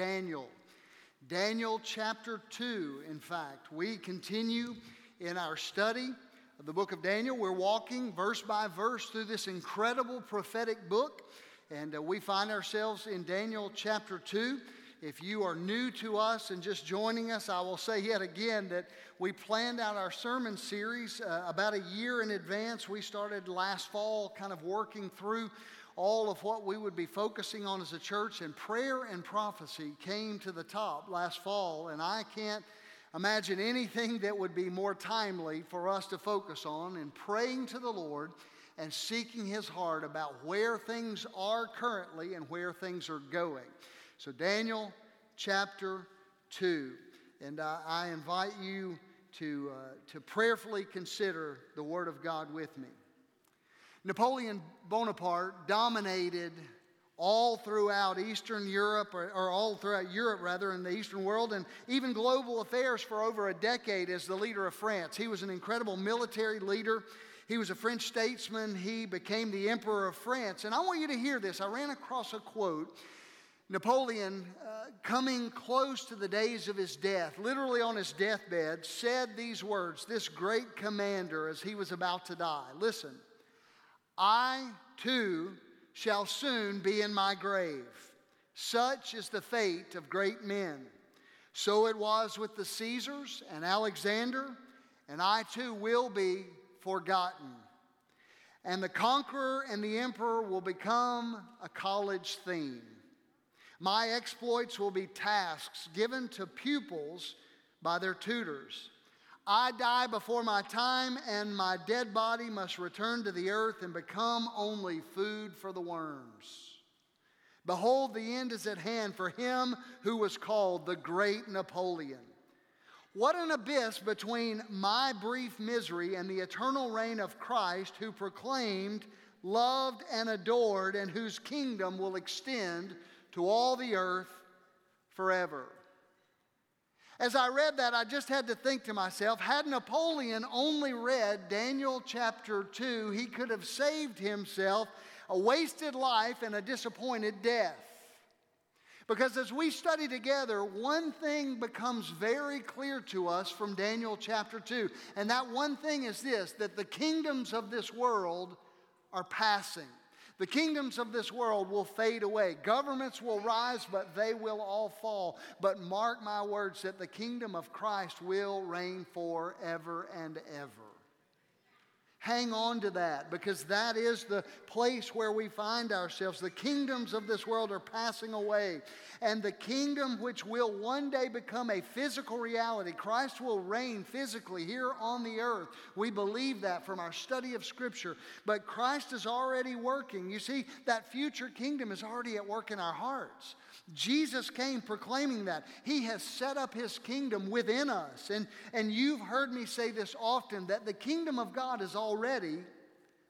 Daniel. Daniel chapter 2, in fact. We continue in our study of the book of Daniel. We're walking verse by verse through this incredible prophetic book, and uh, we find ourselves in Daniel chapter 2. If you are new to us and just joining us, I will say yet again that we planned out our sermon series uh, about a year in advance. We started last fall, kind of working through all of what we would be focusing on as a church, and prayer and prophecy came to the top last fall, and I can't imagine anything that would be more timely for us to focus on in praying to the Lord and seeking His heart about where things are currently and where things are going. So, Daniel chapter 2. And uh, I invite you to, uh, to prayerfully consider the Word of God with me. Napoleon Bonaparte dominated all throughout Eastern Europe, or, or, all throughout Europe, rather, in the Eastern world, and even global affairs for over a decade as the leader of France. He was an incredible military leader. He was a French statesman. He became the Emperor of France. And I want you to hear this. I ran across a quote Napoleon, uh, coming close to the days of his death, literally on his deathbed, said these words, this great commander, as he was about to die. Listen, I too shall soon be in my grave. Such is the fate of great men. So it was with the Caesars and Alexander, and I too will be forgotten. And the conqueror and the emperor will become a college theme. My exploits will be tasks given to pupils by their tutors. I die before my time, and my dead body must return to the earth and become only food for the worms. Behold, the end is at hand for him who was called the great Napoleon. What an abyss between my brief misery and the eternal reign of Christ, who proclaimed, loved, and adored, and whose kingdom will extend to all the earth forever. As I read that, I just had to think to myself had Napoleon only read Daniel chapter 2, he could have saved himself a wasted life and a disappointed death. Because as we study together, one thing becomes very clear to us from Daniel chapter 2. And that one thing is this that the kingdoms of this world are passing. The kingdoms of this world will fade away. Governments will rise, but they will all fall. But mark my words that the kingdom of Christ will reign forever and ever. Hang on to that because that is the place where we find ourselves. The kingdoms of this world are passing away, and the kingdom which will one day become a physical reality, Christ will reign physically here on the earth. We believe that from our study of Scripture. But Christ is already working. You see, that future kingdom is already at work in our hearts. Jesus came proclaiming that. He has set up his kingdom within us. And, and you've heard me say this often that the kingdom of God is already,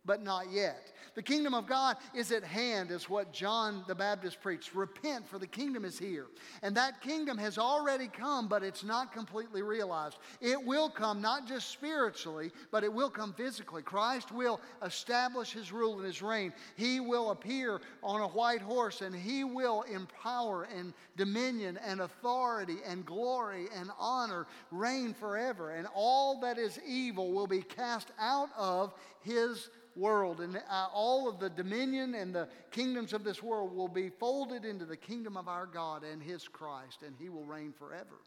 but not yet. The kingdom of God is at hand, is what John the Baptist preached. Repent, for the kingdom is here. And that kingdom has already come, but it's not completely realized. It will come not just spiritually, but it will come physically. Christ will establish his rule and his reign. He will appear on a white horse, and he will empower and dominion and authority and glory and honor reign forever. And all that is evil will be cast out of his world, and uh, all of the dominion and the kingdoms of this world will be folded into the kingdom of our God and His Christ, and He will reign forever.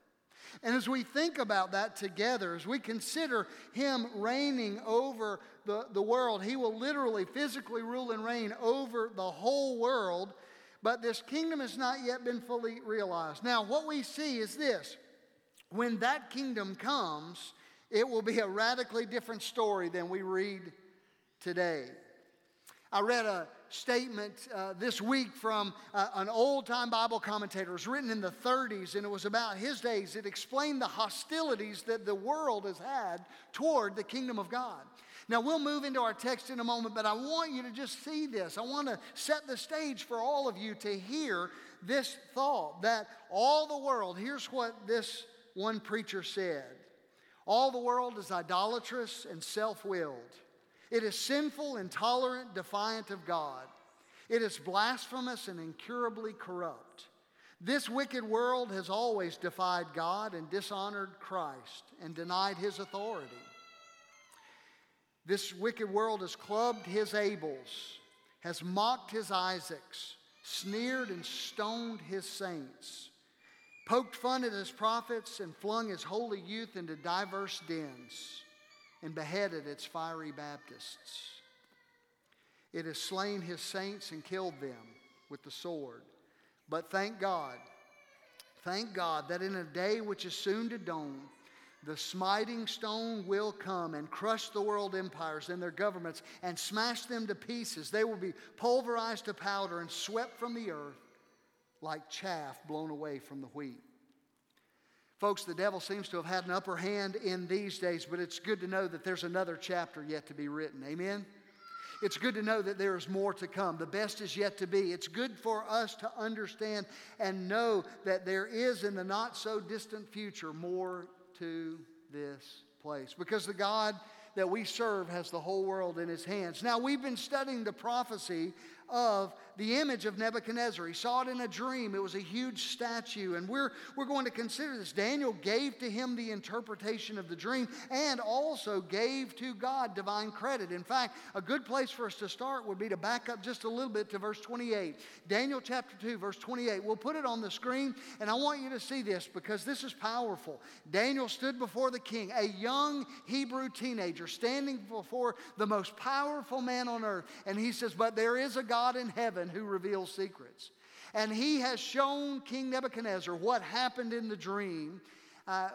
And as we think about that together, as we consider Him reigning over the, the world, He will literally, physically rule and reign over the whole world, but this kingdom has not yet been fully realized. Now, what we see is this when that kingdom comes, it will be a radically different story than we read today. I read a statement uh, this week from uh, an old time Bible commentator. It was written in the 30s and it was about his days. It explained the hostilities that the world has had toward the kingdom of God. Now, we'll move into our text in a moment, but I want you to just see this. I want to set the stage for all of you to hear this thought that all the world, here's what this one preacher said all the world is idolatrous and self willed. It is sinful, intolerant, defiant of God. It is blasphemous and incurably corrupt. This wicked world has always defied God and dishonored Christ and denied his authority. This wicked world has clubbed his Abels, has mocked his Isaacs, sneered and stoned his saints, poked fun at his prophets, and flung his holy youth into diverse dens, and beheaded its fiery Baptists. It has slain his saints and killed them with the sword. But thank God, thank God that in a day which is soon to dawn, the smiting stone will come and crush the world empires and their governments and smash them to pieces. They will be pulverized to powder and swept from the earth like chaff blown away from the wheat. Folks, the devil seems to have had an upper hand in these days, but it's good to know that there's another chapter yet to be written. Amen? It's good to know that there is more to come. The best is yet to be. It's good for us to understand and know that there is in the not so distant future more to this place because the God that we serve has the whole world in his hands. Now, we've been studying the prophecy of the image of Nebuchadnezzar. He saw it in a dream. It was a huge statue. And we're, we're going to consider this. Daniel gave to him the interpretation of the dream and also gave to God divine credit. In fact, a good place for us to start would be to back up just a little bit to verse 28. Daniel chapter 2, verse 28. We'll put it on the screen, and I want you to see this because this is powerful. Daniel stood before the king, a young Hebrew teenager standing before the most powerful man on earth. And he says, But there is a God in heaven heaven who reveals secrets. And he has shown King Nebuchadnezzar what happened in the dream. Uh,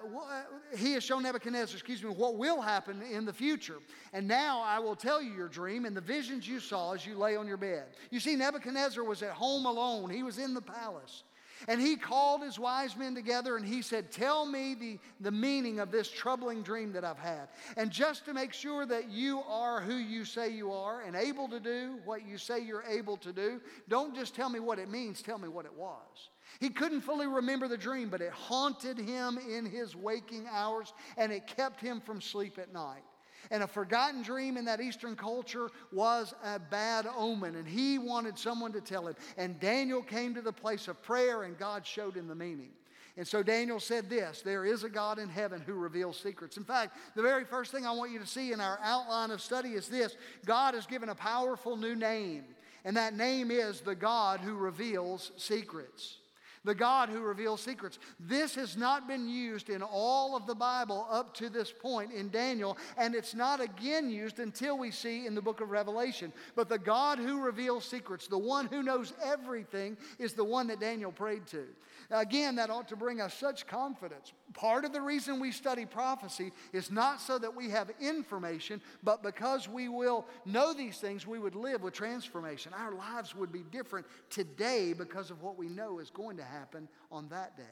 he has shown Nebuchadnezzar, excuse me, what will happen in the future. And now I will tell you your dream and the visions you saw as you lay on your bed. You see, Nebuchadnezzar was at home alone, he was in the palace. And he called his wise men together and he said, Tell me the, the meaning of this troubling dream that I've had. And just to make sure that you are who you say you are and able to do what you say you're able to do, don't just tell me what it means, tell me what it was. He couldn't fully remember the dream, but it haunted him in his waking hours and it kept him from sleep at night. And a forgotten dream in that Eastern culture was a bad omen, and he wanted someone to tell him. And Daniel came to the place of prayer, and God showed him the meaning. And so Daniel said this there is a God in heaven who reveals secrets. In fact, the very first thing I want you to see in our outline of study is this God has given a powerful new name, and that name is the God who reveals secrets the God who reveals secrets. This has not been used in all of the Bible up to this point in Daniel, and it's not again used until we see in the book of Revelation. But the God who reveals secrets, the one who knows everything, is the one that Daniel prayed to. Again, that ought to bring us such confidence. Part of the reason we study prophecy is not so that we have information, but because we will know these things, we would live with transformation. Our lives would be different today because of what we know is going to happen on that day.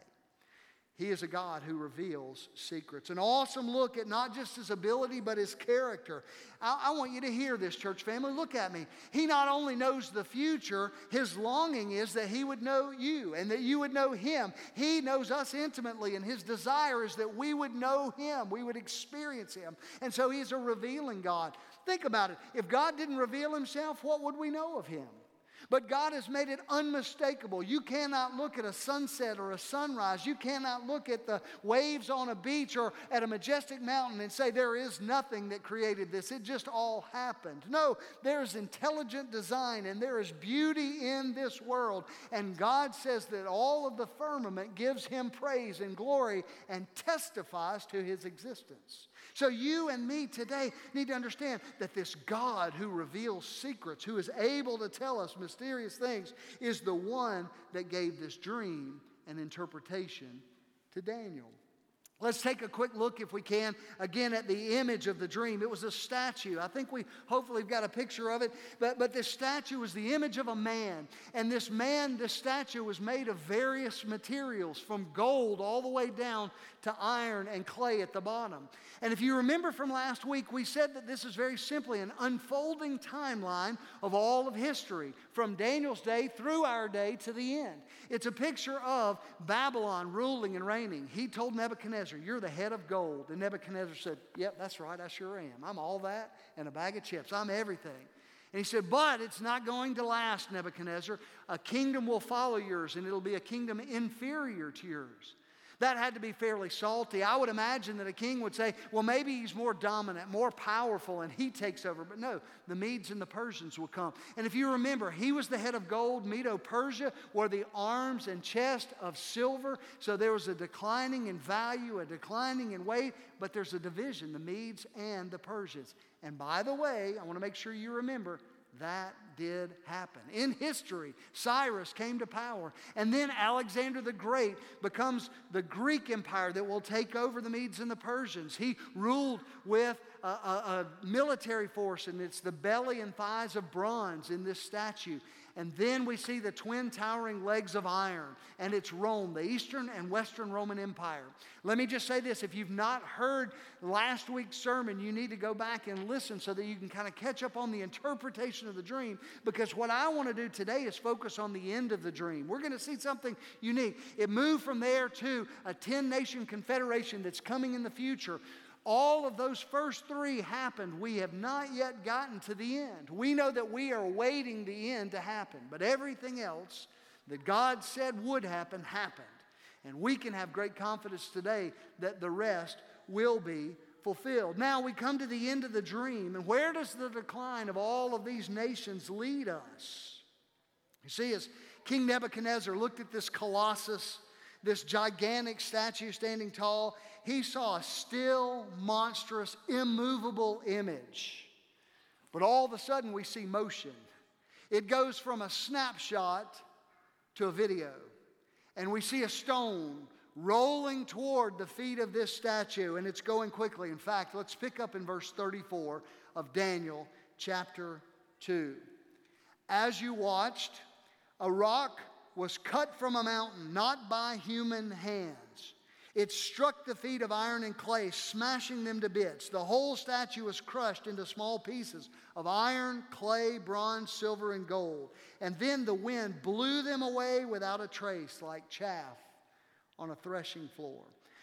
He is a God who reveals secrets. An awesome look at not just his ability, but his character. I, I, want you to hear this, church family. Look at me. He not only knows the future, his longing is that he would know you and that you would know him. He knows us intimately, and his desire is that we would know him, we would experience him. And so he's a revealing God. Think about it. If God didn't reveal himself, what would we know of him? But God has made it unmistakable. You cannot look at a sunset or a sunrise. You cannot look at the waves on a beach or at a majestic mountain and say, There is nothing that created this. It just all happened. No, there is intelligent design and there is beauty in this world. And God says that all of the firmament gives Him praise and glory and testifies to His existence. So, you and me today need to understand that this God who reveals secrets, who is able to tell us mysterious things, is the one that gave this dream and interpretation to Daniel. Let's take a quick look, if we can, again at the image of the dream. It was a statue. I think we hopefully have got a picture of it. But, but this statue was the image of a man. And this man, this statue, was made of various materials, from gold all the way down to iron and clay at the bottom. And if you remember from last week, we said that this is very simply an unfolding timeline of all of history, from Daniel's day through our day to the end. It's a picture of Babylon ruling and reigning. He told Nebuchadnezzar, Nebuchadnezzar, You're the head of gold. And Nebuchadnezzar said, Yep, that's right, I sure am. I'm all that and a bag of chips. I'm everything. And he said, But it's not going to last, Nebuchadnezzar. A kingdom will follow yours, and it'll be a kingdom inferior to yours. That had to be fairly salty. I would imagine that a king would say, well, maybe he's more dominant, more powerful, and he takes over. But no, the Medes and the Persians will come. And if you remember, he was the head of gold. Medo Persia were the arms and chest of silver. So there was a declining in value, a declining in weight, but there's a division the Medes and the Persians. And by the way, I want to make sure you remember that did happen. In history, Cyrus came to power, and then Alexander the Great becomes the Greek empire that will take over the Medes and the Persians. He ruled with a, a, a military force, and it's the belly and thighs of bronze in this statue. And then we see the twin towering legs of iron, and it's Rome, the Eastern and Western Roman Empire. Let me just say this if you've not heard last week's sermon, you need to go back and listen so that you can kind of catch up on the interpretation of the dream. Because what I want to do today is focus on the end of the dream. We're going to see something unique. It moved from there to a 10 nation confederation that's coming in the future all of those first three happened. We have not yet gotten to the end. We know that we are waiting the end to happen, but everything else that God said would happen happened. And we can have great confidence today that the rest will be fulfilled. Now we come to the end of the dream, and where does the decline of all of these nations lead us? You see, as King Nebuchadnezzar looked at this colossus, this gigantic statue standing tall, he saw a still, monstrous, immovable image. But all of a sudden, we see motion. It goes from a snapshot to a video. And we see a stone rolling toward the feet of this statue, and it's going quickly. In fact, let's pick up in verse 34 of Daniel chapter 2. As you watched, a rock was cut from a mountain, not by human hands. It struck the feet of iron and clay, smashing them to bits. The whole statue was crushed into small pieces of iron, clay, bronze, silver, and gold. And then the wind blew them away without a trace, like chaff on a threshing floor.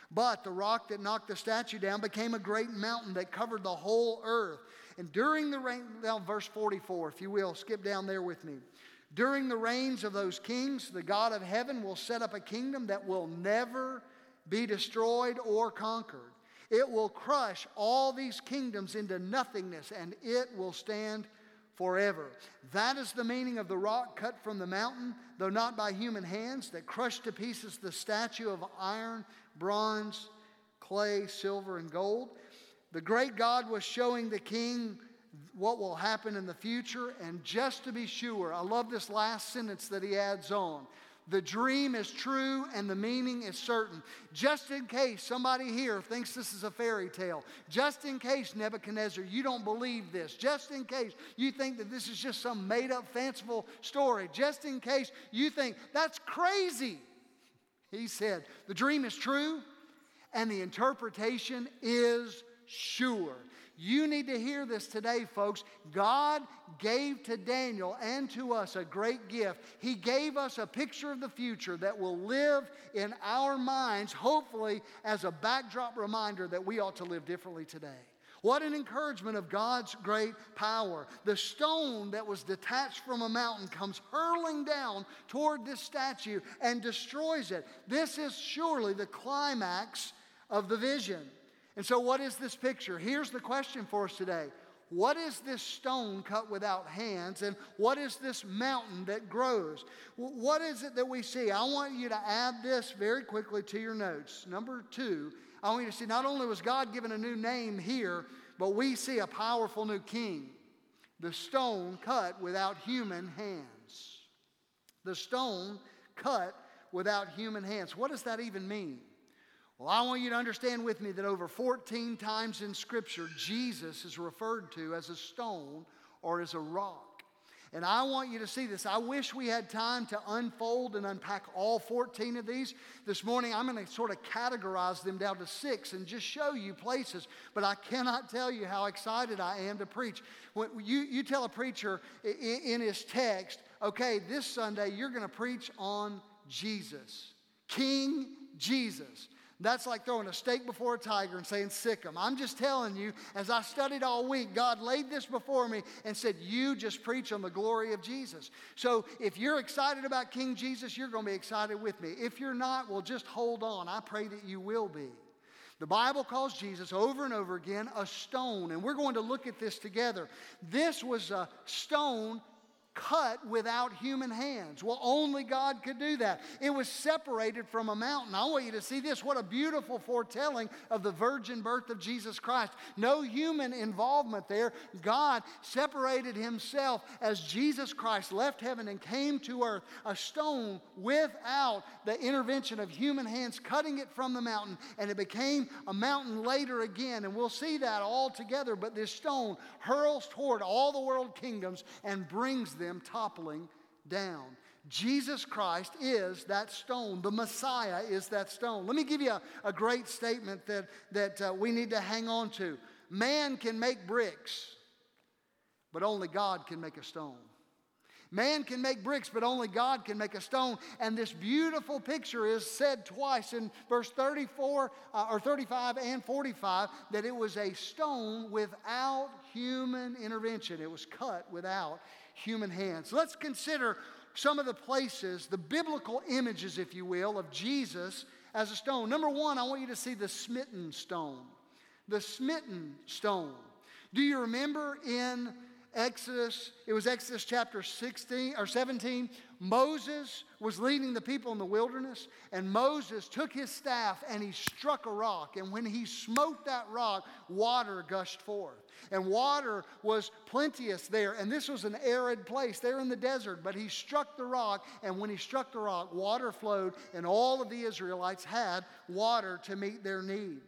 But the rock that knocked the statue down became a great mountain that covered the whole earth. And during the reign, now verse 44, if you will, skip down there with me. During the reigns of those kings, the God of heaven will set up a kingdom that will never be destroyed or conquered. It will crush all these kingdoms into nothingness and it will stand forever. That is the meaning of the rock cut from the mountain, though not by human hands, that crushed to pieces the statue of iron, bronze, clay, silver, and gold. The great God was showing the king what will happen in the future. And just to be sure, I love this last sentence that he adds on. The dream is true and the meaning is certain. Just in case somebody here thinks this is a fairy tale, just in case, Nebuchadnezzar, you don't believe this, just in case you think that this is just some made up, fanciful story, just in case you think that's crazy, he said, the dream is true and the interpretation is sure. You need to hear this today, folks. God gave to Daniel and to us a great gift. He gave us a picture of the future that will live in our minds, hopefully, as a backdrop reminder that we ought to live differently today. What an encouragement of God's great power. The stone that was detached from a mountain comes hurling down toward this statue and destroys it. This is surely the climax of the vision. And so, what is this picture? Here's the question for us today What is this stone cut without hands? And what is this mountain that grows? What is it that we see? I want you to add this very quickly to your notes. Number two, I want you to see not only was God given a new name here, but we see a powerful new king. The stone cut without human hands. The stone cut without human hands. What does that even mean? Well, I want you to understand with me that over 14 times in Scripture, Jesus is referred to as a stone or as a rock. And I want you to see this. I wish we had time to unfold and unpack all 14 of these. This morning, I'm going to sort of categorize them down to six and just show you places. But I cannot tell you how excited I am to preach. When you, you tell a preacher in, in his text, okay, this Sunday, you're going to preach on Jesus, King Jesus. That's like throwing a steak before a tiger and saying, Sick him. I'm just telling you, as I studied all week, God laid this before me and said, You just preach on the glory of Jesus. So if you're excited about King Jesus, you're going to be excited with me. If you're not, well, just hold on. I pray that you will be. The Bible calls Jesus over and over again a stone, and we're going to look at this together. This was a stone cut without human hands. Well, only God could do that. It was separated from a mountain. I want you to see this. What a beautiful foretelling of the virgin birth of Jesus Christ. No human involvement there. God separated himself as Jesus Christ left heaven and came to earth. A stone without the intervention of human hands, cutting it from the mountain, and it became a mountain later again. And we'll see that all together. But this stone hurls toward all the world kingdoms and brings them them toppling down. Jesus Christ is that stone. The Messiah is that stone. Let me give you a, a great statement that, that uh, we need to hang on to. Man can make bricks, but only God can make a stone. Man can make bricks, but only God can make a stone. And this beautiful picture is said twice in verse 34 uh, or 35 and 45 that it was a stone without human intervention. It was cut without human hands. Let's consider some of the places, the biblical images, if you will, of Jesus as a stone. Number one, I want you to see the smitten stone. The smitten stone. Do you remember in Exodus, it was Exodus chapter 16 or 17. Moses was leading the people in the wilderness, and Moses took his staff and he struck a rock. And when he smote that rock, water gushed forth. And water was plenteous there. And this was an arid place there in the desert. But he struck the rock, and when he struck the rock, water flowed, and all of the Israelites had water to meet their need.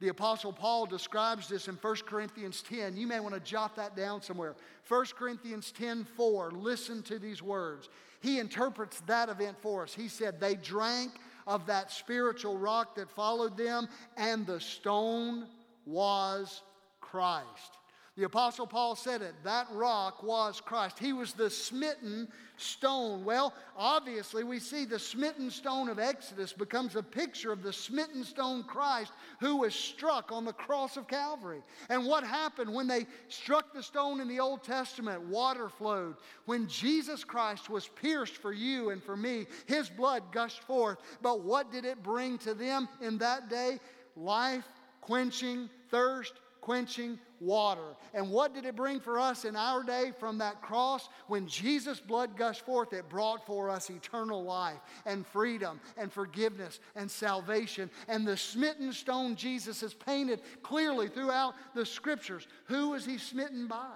The Apostle Paul describes this in 1 Corinthians 10. You may want to jot that down somewhere. 1 Corinthians 10 4. Listen to these words. He interprets that event for us. He said, They drank of that spiritual rock that followed them, and the stone was Christ. The Apostle Paul said it. That rock was Christ. He was the smitten stone. Well, obviously, we see the smitten stone of Exodus becomes a picture of the smitten stone Christ who was struck on the cross of Calvary. And what happened when they struck the stone in the Old Testament? Water flowed. When Jesus Christ was pierced for you and for me, his blood gushed forth. But what did it bring to them in that day? Life quenching thirst quenching water. And what did it bring for us in our day from that cross? When Jesus' blood gushed forth, it brought for us eternal life and freedom and forgiveness and salvation. And the smitten stone Jesus is painted clearly throughout the scriptures. Who was he smitten by?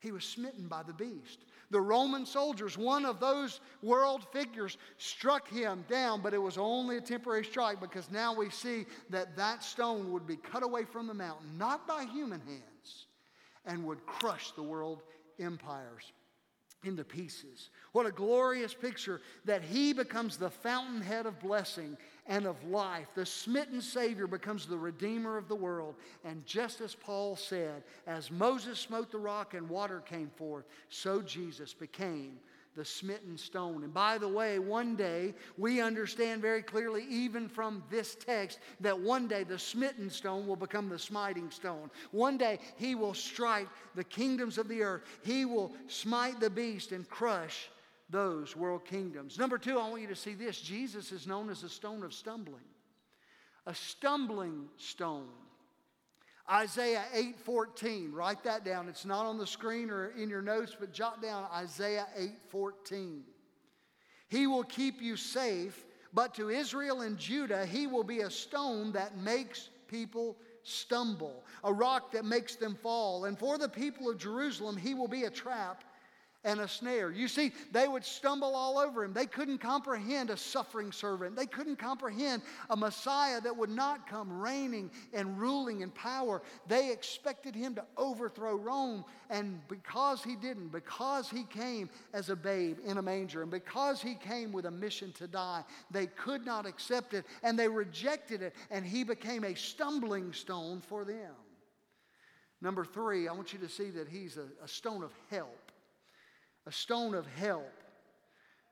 He was smitten by the beast. The Roman soldiers, one of those world figures, struck him down, but it was only a temporary strike because now we see that that stone would be cut away from the mountain, not by human hands, and would crush the world empires into pieces. What a glorious picture that he becomes the fountainhead of blessing and of life. The smitten Savior becomes the Redeemer of the world. And just as Paul said, as Moses smote the rock and water came forth, so Jesus became the smitten stone. And by the way, one day we understand very clearly, even from this text, that one day the smitten stone will become the smiting stone. One day he will strike the kingdoms of the earth, he will smite the beast and crush those world kingdoms. Number two, I want you to see this Jesus is known as a stone of stumbling, a stumbling stone. Isaiah 8:14. Write that down. It's not on the screen or in your notes, but jot down Isaiah 8:14. He will keep you safe, but to Israel and Judah he will be a stone that makes people stumble, a rock that makes them fall. And for the people of Jerusalem he will be a trap and a snare. You see, they would stumble all over him. They couldn't comprehend a suffering servant. They couldn't comprehend a Messiah that would not come reigning and ruling in power. They expected him to overthrow Rome. And because he didn't, because he came as a babe in a manger, and because he came with a mission to die, they could not accept it and they rejected it. And he became a stumbling stone for them. Number three, I want you to see that he's a, a stone of help a stone of help.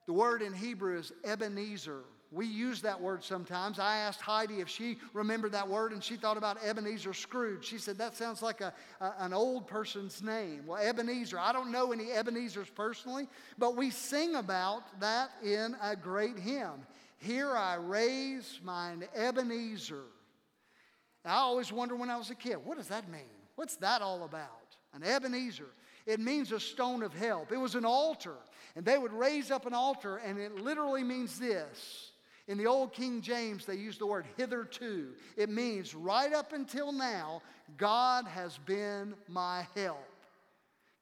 The word in Hebrew is Ebenezer, We use that word sometimes. I asked Heidi if she remembered that word, and she thought about Ebenezer Scrooge. She said, That sounds like a, a, an old person's name. Well, Ebenezer, I don't know any Ebenezers personally, but we sing about that in a great hymn. Here I raise mine Ebenezer. I always wonder when I was a kid, what does that mean? What's that all about? An Ebenezer. It means a stone of help. It was an altar, and they would raise up an altar, and it literally means this. In the old King James, they use the word hitherto. It means right up until now, God has been my help.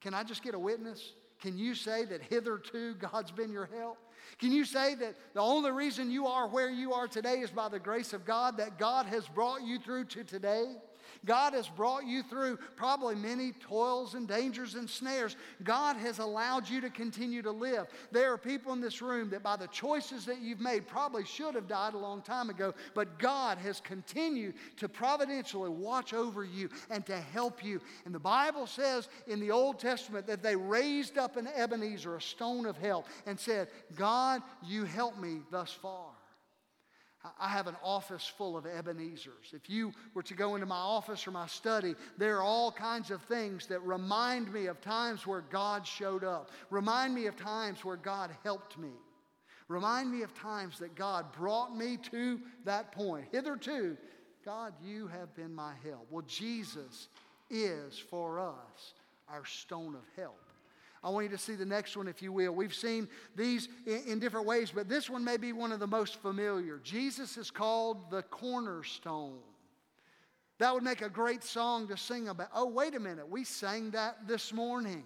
Can I just get a witness? Can you say that hitherto God's been your help? Can you say that the only reason you are where you are today is by the grace of God, that God has brought you through to today? God has brought you through probably many toils and dangers and snares. God has allowed you to continue to live. There are people in this room that, by the choices that you've made, probably should have died a long time ago, but God has continued to providentially watch over you and to help you. And the Bible says in the Old Testament that they raised up an Ebenezer, a stone of help, and said, God, you help me thus far. I have an office full of Ebenezers. If you were to go into my office or my study, there are all kinds of things that remind me of times where God showed up, remind me of times where God helped me, remind me of times that God brought me to that point. Hitherto, God, you have been my help. Well, Jesus is for us our stone of help. I want you to see the next one, if you will. We've seen these in, in, different ways, but this one may be one of the most familiar. Jesus is called the cornerstone. That would make a great song to sing about. Oh, wait a minute. We sang that this morning.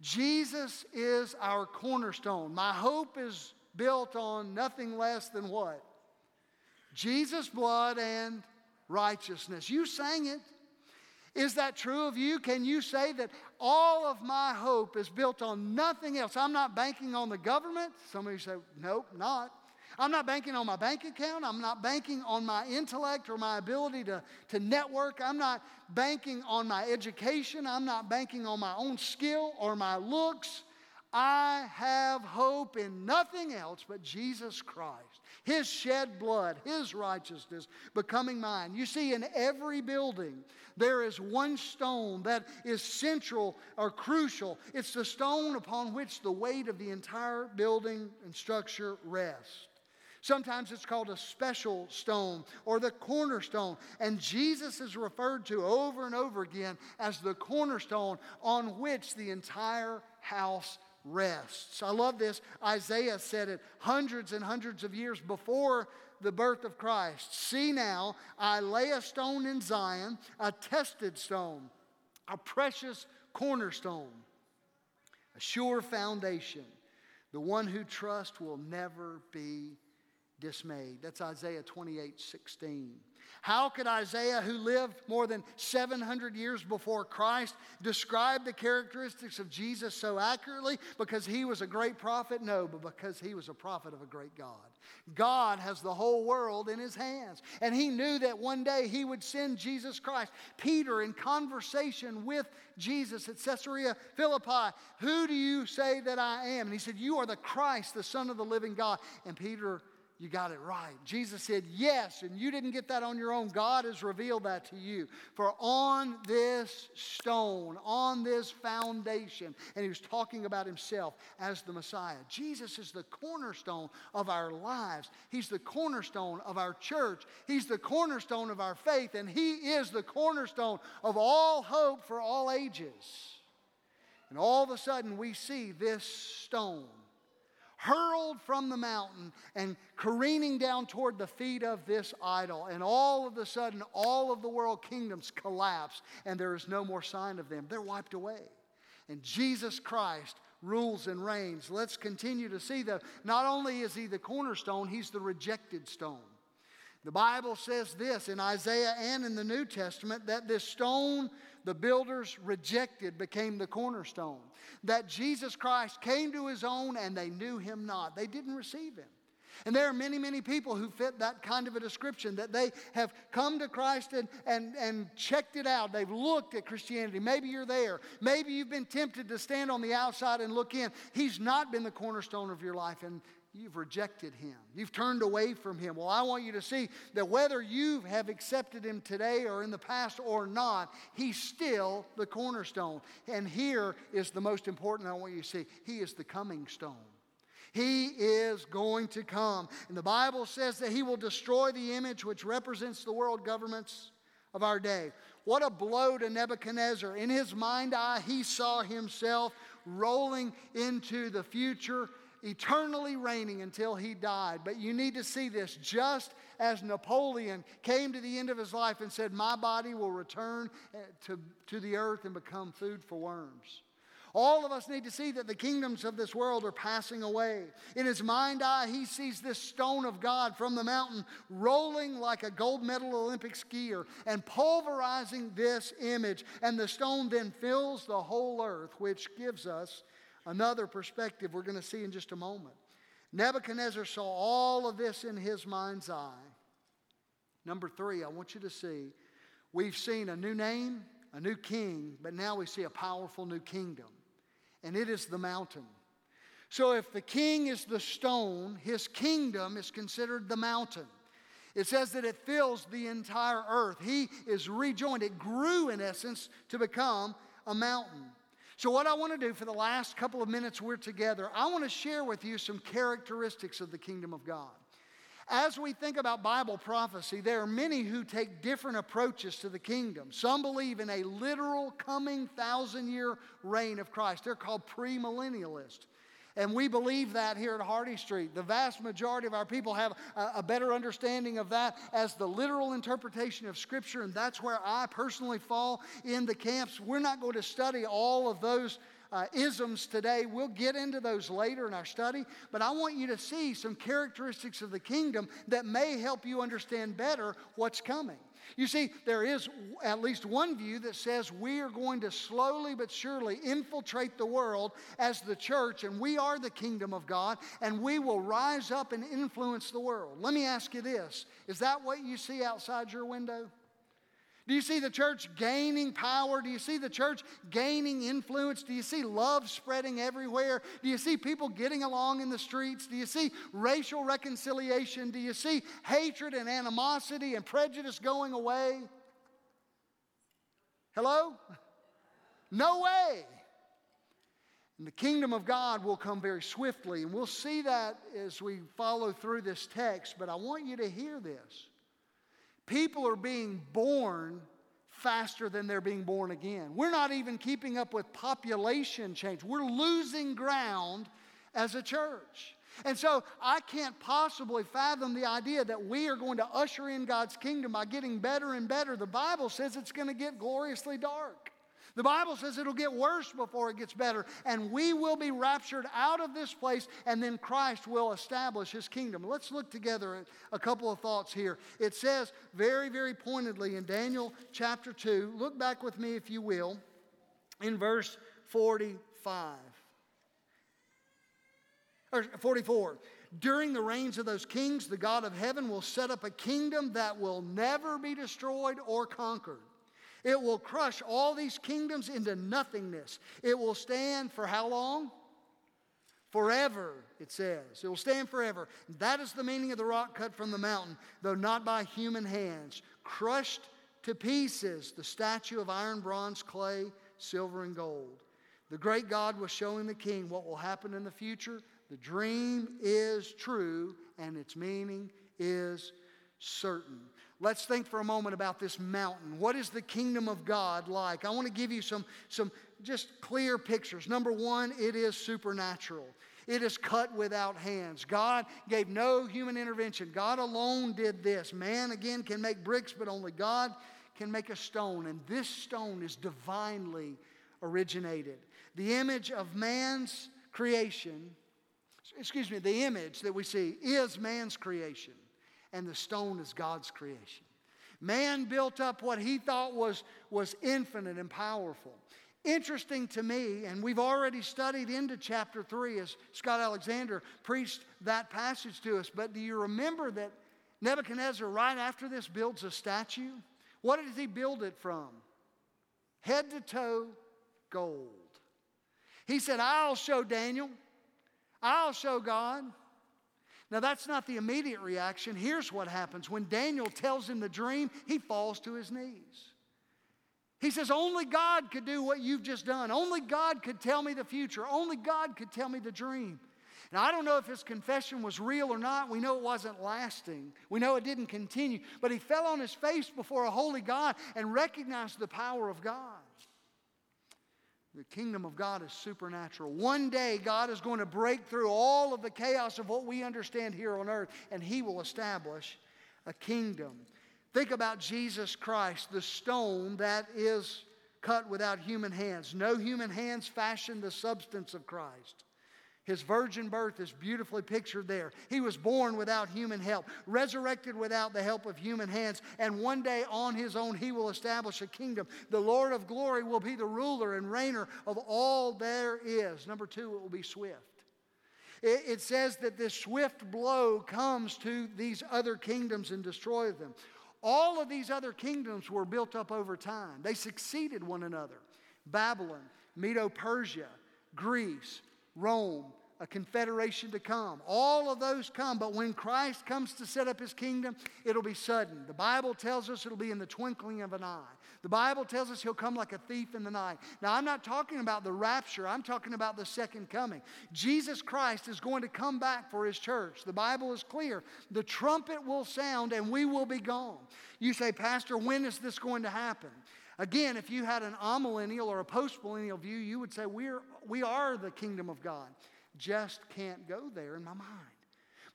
Jesus is our cornerstone. My hope is built on nothing less than what? Jesus' blood and righteousness. You sang it. Is that true of you? Can you say that all of my hope is built on nothing else? I'm not banking on the government. Some of you say, nope, not. I'm not banking on my bank account. I'm not banking on my intellect or my ability to, to network. I'm not banking on my education. I'm not banking on my own skill or my looks. I have hope in nothing else but Jesus Christ. His shed blood, His righteousness becoming mine. You see, in every building, there is one stone that is central or crucial. It's the stone upon which the weight of the entire building and structure rests. Sometimes it's called a special stone or the cornerstone. And Jesus is referred to over and over again as the cornerstone on which the entire house rests. I love this. Isaiah said it hundreds and hundreds of years before the birth of Christ. See now, I lay a stone in Zion, a tested stone, a precious cornerstone, a sure foundation. The one who trusts will never be dismayed. That's Isaiah 28 16. How could Isaiah, who lived more than 700 years before Christ, describe the characteristics of Jesus so accurately? Because he was a great prophet? No, but because he was a prophet of a great God. God has the whole world in his hands. And he knew that one day he would send Jesus Christ. Peter, in conversation with Jesus at Caesarea Philippi, who do you say that I am? And he said, You are the Christ, the Son of the living God. And Peter you got it right. Jesus said, Yes, and you didn't get that on your own. God has revealed that to you. For on this stone, on this foundation, and he was talking about himself as the Messiah. Jesus is the cornerstone of our lives, He's the cornerstone of our church, He's the cornerstone of our faith, and He is the cornerstone of all hope for all ages. And all of a sudden, we see this stone hurled from the mountain and careening down toward the feet of this idol. And all of a sudden, all of the world kingdoms collapse, and there is no more sign of them. They're wiped away. And Jesus Christ rules and reigns. Let's continue to see that not only is he the cornerstone, he's the rejected stone. The Bible says this in Isaiah and in the New Testament that this stone the builders rejected became the cornerstone. That Jesus Christ came to his own and they knew him not. They didn't receive him. And there are many, many people who fit that kind of a description that they have come to Christ and, and, and checked it out. They've looked at Christianity. Maybe you're there. Maybe you've been tempted to stand on the outside and look in. He's not been the cornerstone of your life. And you've rejected him. You've turned away from him. Well, I want you to see that whether you have accepted him today or in the past or not, he's still the cornerstone. And here is the most important I want you to see he is the coming stone. He is going to come. And the Bible says that he will destroy the image which represents the world governments of our day. What a blow to Nebuchadnezzar. In his mind eye, he saw himself rolling into the future, eternally reigning until he died. But you need to see this just as Napoleon came to the end of his life and said, My body will return eh, to, to the earth and become food for worms. All of us need to see that the kingdoms of this world are passing away. In his mind eye, he sees this stone of God from the mountain rolling like a gold medal Olympic skier and pulverizing this image. And the stone then fills the whole earth, which gives us another perspective we're going to see in just a moment. Nebuchadnezzar saw all of this in his mind's eye. Number three, I want you to see we've seen a new name, a new king, but now we see a powerful new kingdom and it is the mountain. So if the king is the stone, his kingdom is considered the mountain. It says that it fills the entire earth. He is rejoined. It grew, in essence, to become a mountain. So, what I want to do for the last couple of minutes we're together, I want to share with you some characteristics of the kingdom of God. As we think about Bible prophecy, there are many who take different approaches to the kingdom. Some believe in a literal coming thousand year reign of Christ. They're called premillennialists. And we believe that here at Hardy Street. The vast majority of our people have a, a, better understanding of that as the literal interpretation of Scripture, and that's where I personally fall in the camps. We're not going to study all of those uh, isms today. We'll get into those later in our study, but I want you to see some characteristics of the kingdom that may help you understand better what's coming. You see, there is at least one view that says we are going to slowly but surely infiltrate the world as the church, and we are the kingdom of God, and we will rise up and influence the world. Let me ask you this Is that what you see outside your window? Do you see the church gaining power? Do you see the church gaining influence? Do you see love spreading everywhere? Do you see people getting along in the streets? Do you see racial reconciliation? Do you see hatred and animosity and prejudice going away? Hello? No way. And the kingdom of God will come very swiftly. And we'll see that as we follow through this text. But I want you to hear this. People are being born faster than they're being born again. We're not even keeping up with population change. We're losing ground as a church. And so I can't possibly fathom the idea that we are going to usher in God's kingdom by getting better and better. The Bible says it's going to get gloriously dark. The Bible says it'll get worse before it gets better, and we will be raptured out of this place, and then Christ will establish his kingdom. Let's look together at a couple of thoughts here. It says very, very pointedly in Daniel chapter 2, look back with me if you will, in verse 45. Or 44. During the reigns of those kings, the God of heaven will set up a kingdom that will never be destroyed or conquered. It will crush all these kingdoms into nothingness. It will stand for how long? Forever, it says. It will stand forever. That is the meaning of the rock cut from the mountain, though not by human hands. Crushed to pieces, the statue of iron, bronze, clay, silver, and gold. The great God was showing the king what will happen in the future. The dream is true, and its meaning is certain. Let's think for a moment about this mountain. What is the kingdom of God like? I want to give you some, some just clear pictures. Number one, it is supernatural. It is cut without hands. God gave no human intervention. God alone did this. Man, again, can make bricks, but only God can make a stone. And this stone is divinely originated. The image of man's creation, excuse me, the image that we see is man's creation and the stone is God's creation. Man built up what he thought was, was infinite and powerful. Interesting to me, and we've already studied into chapter 3 as Scott Alexander preached that passage to us, but do you remember that Nebuchadnezzar, right after this, builds a statue? What does he build it from? Head to toe, gold. He said, I'll show Daniel, I'll show God Now, that's not the immediate reaction. Here's what happens when Daniel tells him the dream, he falls to his knees. He says, Only God could do what you've just done. Only God could tell me the future. Only God could tell me the dream. Now, I don't know if his confession was real or not. We know it wasn't lasting. We know it didn't continue. But he fell on his face before a holy God and recognized the power of God. The kingdom of God is supernatural. One day, God is going to break through all of the chaos of what we understand here on earth, and He will establish a kingdom. Think about Jesus Christ, the stone that is cut without human hands. No human hands fashioned the substance of Christ. His virgin birth is beautifully pictured there. He was born without human help, resurrected without the help of human hands, and one day on his own he will establish a kingdom. The Lord of glory will be the ruler and reigner of all there is. Number two, it will be swift. It, it says that this swift blow comes to these other kingdoms and destroys them. All of these other kingdoms were built up over time, they succeeded one another Babylon, Medo Persia, Greece, Rome, a confederation to come. All of those come, but when Christ comes to set up his kingdom, it'll be sudden. The Bible tells us it'll be in the twinkling of an eye. The Bible tells us he'll come like a thief in the night. Now, I'm not talking about the rapture, I'm talking about the second coming. Jesus Christ is going to come back for his church. The Bible is clear. The trumpet will sound and we will be gone. You say, Pastor, when is this going to happen? Again, if you had an amillennial or a postmillennial view, you would say, We're, we are the kingdom of God just can't go there in my mind.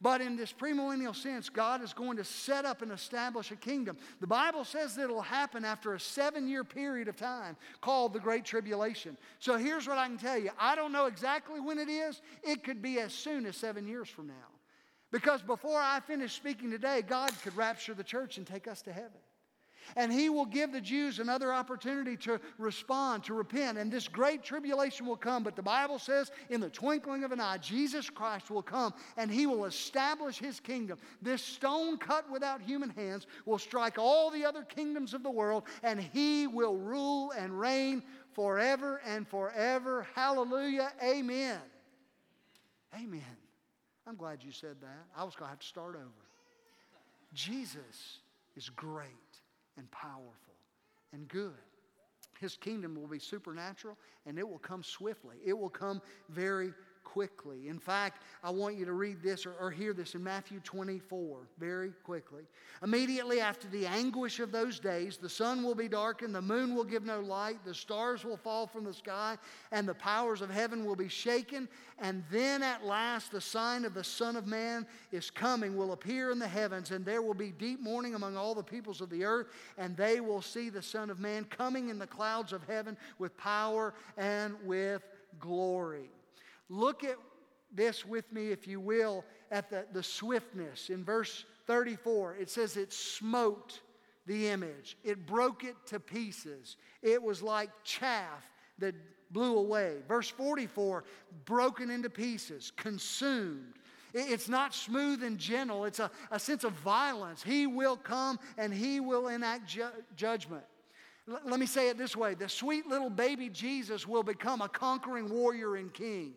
But in this premillennial sense, God is going to set up and establish a kingdom. The Bible says that it'll happen after a seven year period of time called the Great Tribulation. So here's what I can tell you I don't know exactly when it is, it could be as soon as seven years from now. Because before I finish speaking today, God could rapture the church and take us to heaven. And he will give the Jews another opportunity to respond, to repent. And this great tribulation will come. But the Bible says, in the twinkling of an eye, Jesus Christ will come and he will establish his kingdom. This stone cut without human hands will strike all the other kingdoms of the world, and he will rule and reign forever and forever. Hallelujah. Amen. Amen. I'm glad you said that. I was going to have to start over. Jesus is great and powerful and good. His kingdom will be supernatural and it will come swiftly. It will come very quickly. In fact, I want you to read this or, or, hear this in Matthew 24 very quickly. Immediately after the anguish of those days, the sun will be darkened, the moon will give no light, the stars will fall from the sky, and the powers of heaven will be shaken. And then at last the sign of the Son of Man is coming, will appear in the heavens, and there will be deep mourning among all the peoples of the earth, and they will see the Son of Man coming in the clouds of heaven with power and with glory. Look at this with me, if you will, at the, the swiftness. In verse 34, it says it smote the image, it broke it to pieces. It was like chaff that blew away. Verse 44, broken into pieces, consumed. It's not smooth and gentle, it's a, a sense of violence. He will come and he will enact ju- judgment. Let me say it this way the sweet little baby Jesus will become a conquering warrior and king.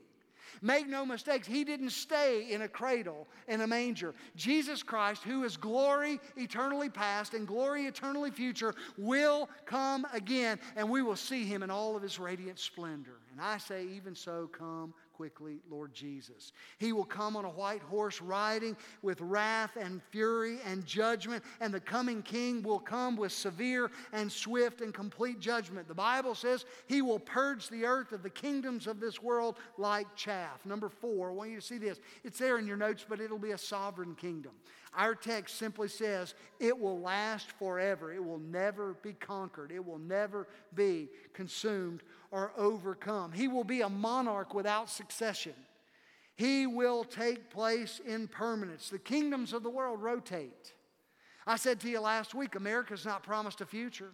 Make no mistakes, he didn't stay in a cradle in a manger. Jesus Christ, who is glory eternally past and glory eternally future, will come again, and we will see him in all of his radiant splendor. And I say, even so, come quickly, Lord Jesus. He will come on a white horse riding with wrath and fury and judgment, and the coming king will come with severe and swift and complete judgment. The Bible says he will purge the earth of the kingdoms of this world like chaff. Number four, I want you to see this. It's there in your notes, but it'll be a sovereign kingdom. Our text simply says it will last forever. It will never be conquered. It will never be consumed or overcome. He will be a monarch without succession. He will take place in permanence. The kingdoms of the world rotate. I said to you last week, America's not promised a future.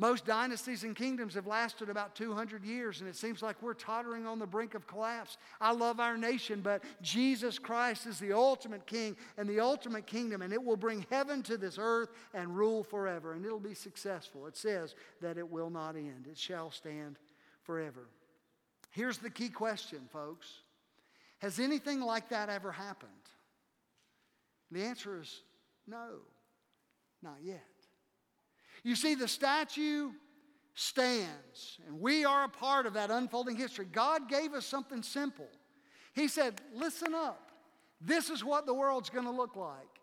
Most dynasties and kingdoms have lasted about 200 years, and it seems like we're tottering on the brink of collapse. I love our nation, but Jesus Christ is the ultimate king and the ultimate kingdom, and it will bring heaven to this earth and rule forever, and it'll be successful. It says that it will not end, it shall stand forever. Here's the key question, folks Has anything like that ever happened? The answer is no, not yet. You see, the statue stands, and we are a part of that unfolding history. God gave us something simple. He said, Listen up. This is what the world's going to look like.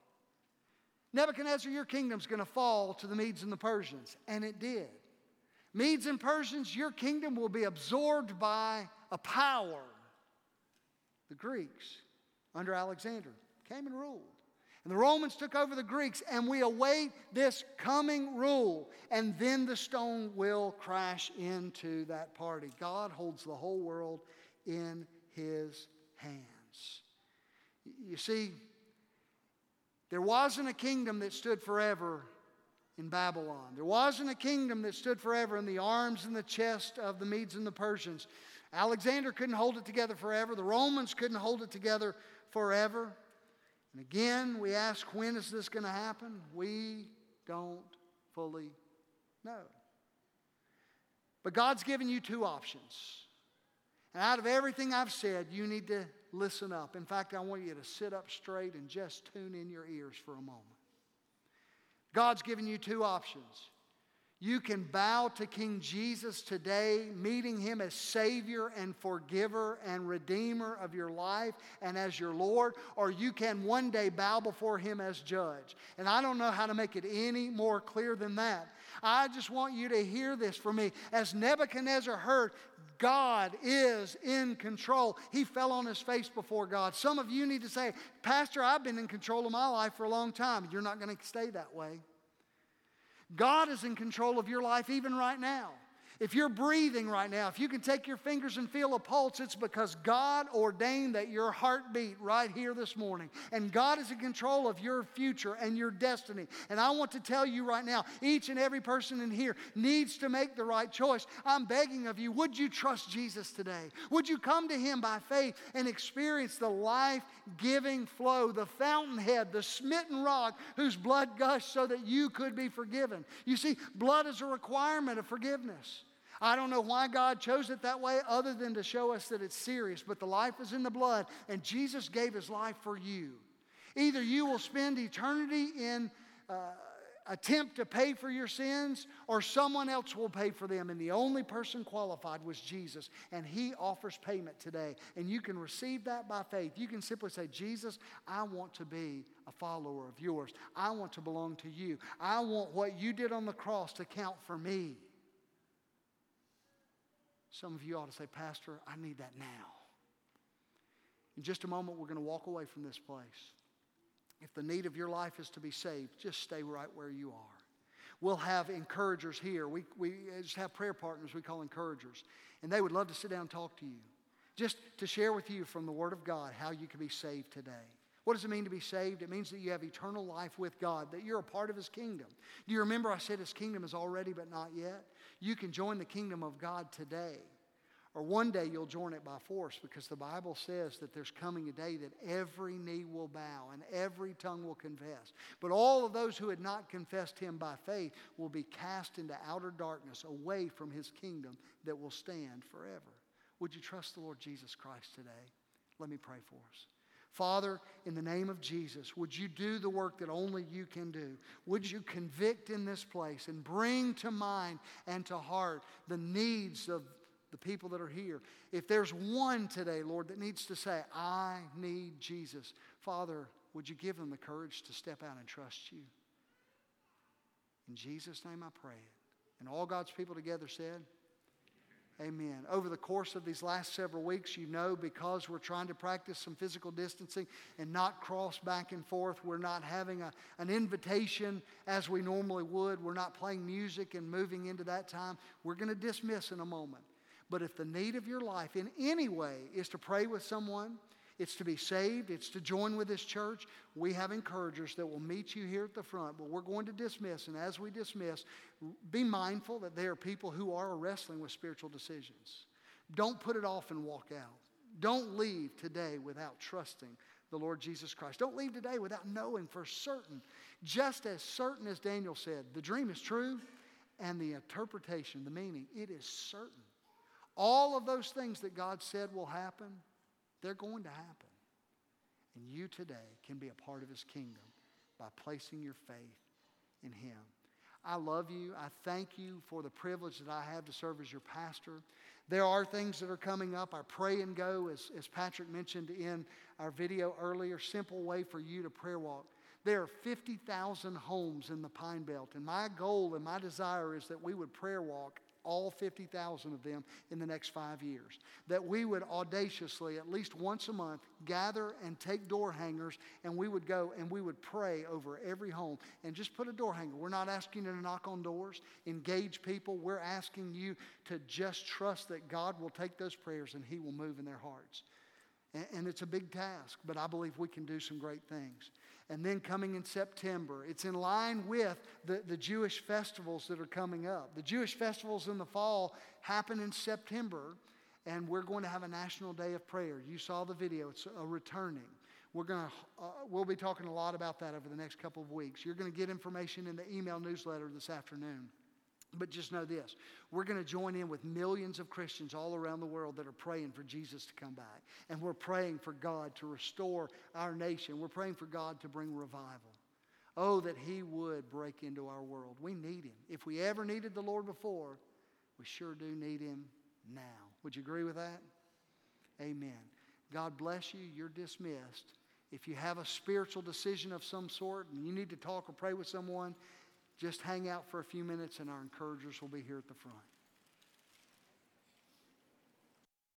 Nebuchadnezzar, your kingdom's going to fall to the Medes and the Persians. And it did. Medes and Persians, your kingdom will be absorbed by a power. The Greeks, under Alexander, came and ruled. And the Romans took over the Greeks, and we await this coming rule. And then the stone will crash into that party. God holds the whole world in his hands. You see, there wasn't a kingdom that stood forever in Babylon. There wasn't a kingdom that stood forever in the arms and the chest of the Medes and the Persians. Alexander couldn't hold it together forever. The Romans couldn't hold it together forever. And again, we ask, when is this going to happen? We don't fully know. But God's given you two options. And out of everything I've said, you need to listen up. In fact, I want you to sit up straight and just tune in your ears for a moment. God's given you two options. You can bow to King Jesus today, meeting him as Savior and forgiver and Redeemer of your life and as your Lord, or you can one day bow before him as judge. And I don't know how to make it any more clear than that. I just want you to hear this from me. As Nebuchadnezzar heard, God is in control. He fell on his face before God. Some of you need to say, Pastor, I've been in control of my life for a long time. You're not going to stay that way. God is in control of your life even right now. If you're breathing right now, if you can take your fingers and feel a pulse, it's because God ordained that your heart beat right here this morning. And God is in control of your future and your destiny. And I want to tell you right now, each and every person in here needs to make the right choice. I'm begging of you, would you trust Jesus today? Would you come to Him by faith and experience the life giving flow, the fountainhead, the smitten rock whose blood gushed so that you could be forgiven? You see, blood is a requirement of forgiveness. I don't know why God chose it that way other than to show us that it's serious, but the life is in the blood, and Jesus gave his life for you. Either you will spend eternity in uh, attempt to pay for your sins, or someone else will pay for them. And the only person qualified was Jesus, and he offers payment today. And you can receive that by faith. You can simply say, Jesus, I want to be a follower of yours. I want to belong to you. I want what you did on the cross to count for me. Some of you ought to say, Pastor, I need that now. In just a moment, we're going to walk away from this place. If the need of your life is to be saved, just stay right where you are. We'll have encouragers here. We, we uh, just have prayer partners we call encouragers. And they would love to sit down and talk to you. Just to share with you from the Word of God how you can be saved today. What does it mean to be saved? It means that you have eternal life with God, that you're a part of His kingdom. Do you remember I said His kingdom is already but not yet? You can join the kingdom of God today. Or one day you'll join it by force because the Bible says that there's coming a day that every knee will bow and every tongue will confess. But all of those who had not confessed him by faith will be cast into outer darkness away from his kingdom that will stand forever. Would you trust the Lord Jesus Christ today? Let me pray for us. Father, in the name of Jesus, would you do the work that only you can do? Would you convict in this place and bring to mind and to heart the needs of the people that are here? If there's one today, Lord, that needs to say, I need Jesus, Father, would you give them the courage to step out and trust you? In Jesus' name I pray it. And all God's people together said, Amen. Over the course of these last several weeks, you know, because we're trying to practice some physical distancing and not cross back and forth, we're not having a, an invitation as we normally would. We're not playing music and moving into that time. We're going to dismiss in a moment. But if the need of your life in any way is to pray with someone, it's to be saved, it's to join with this church. We have encouragers that will meet you here at the front, but we're going to dismiss. And as we dismiss, be mindful that there are people who are wrestling with spiritual decisions. Don't put it off and walk out. Don't leave today without trusting the Lord Jesus Christ. Don't leave today without knowing for certain, just as certain as Daniel said, the dream is true and the interpretation, the meaning, it is certain. All of those things that God said will happen, they're going to happen. And you today can be a part of his kingdom by placing your faith in him. I love you. I thank you for the privilege that I have to serve as your pastor. There are things that are coming up. Our pray and go, as, as Patrick mentioned in our video earlier, simple way for you to prayer walk. There are 50,000 homes in the Pine Belt, and my goal and my desire is that we would prayer walk all 50,000 of them in the next five years. That we would audaciously, at least once a month, gather and take door hangers and we would go and we would pray over every home and just put a door hanger. We're not asking you to knock on doors, engage people. We're asking you to just trust that God will take those prayers and He will move in their hearts. And, and it's a big task, but I believe we can do some great things and then coming in September. It's in line with the, the Jewish festivals that are coming up. The Jewish festivals in the fall happen in September, and we're going to have a national day of prayer. You saw the video, it's a returning. We're going to, uh, we'll be talking a lot about that over the next couple of weeks. You're going to get information in the email newsletter this afternoon. But just know this we're going to join in with millions of Christians all around the world that are praying for Jesus to come back. And we're praying for God to restore our nation. We're praying for God to bring revival. Oh, that He would break into our world. We need Him. If we ever needed the Lord before, we sure do need Him now. Would you agree with that? Amen. God bless you. You're dismissed. If you have a spiritual decision of some sort and you need to talk or pray with someone, just hang out for a few minutes, and our encouragers will be here at the front.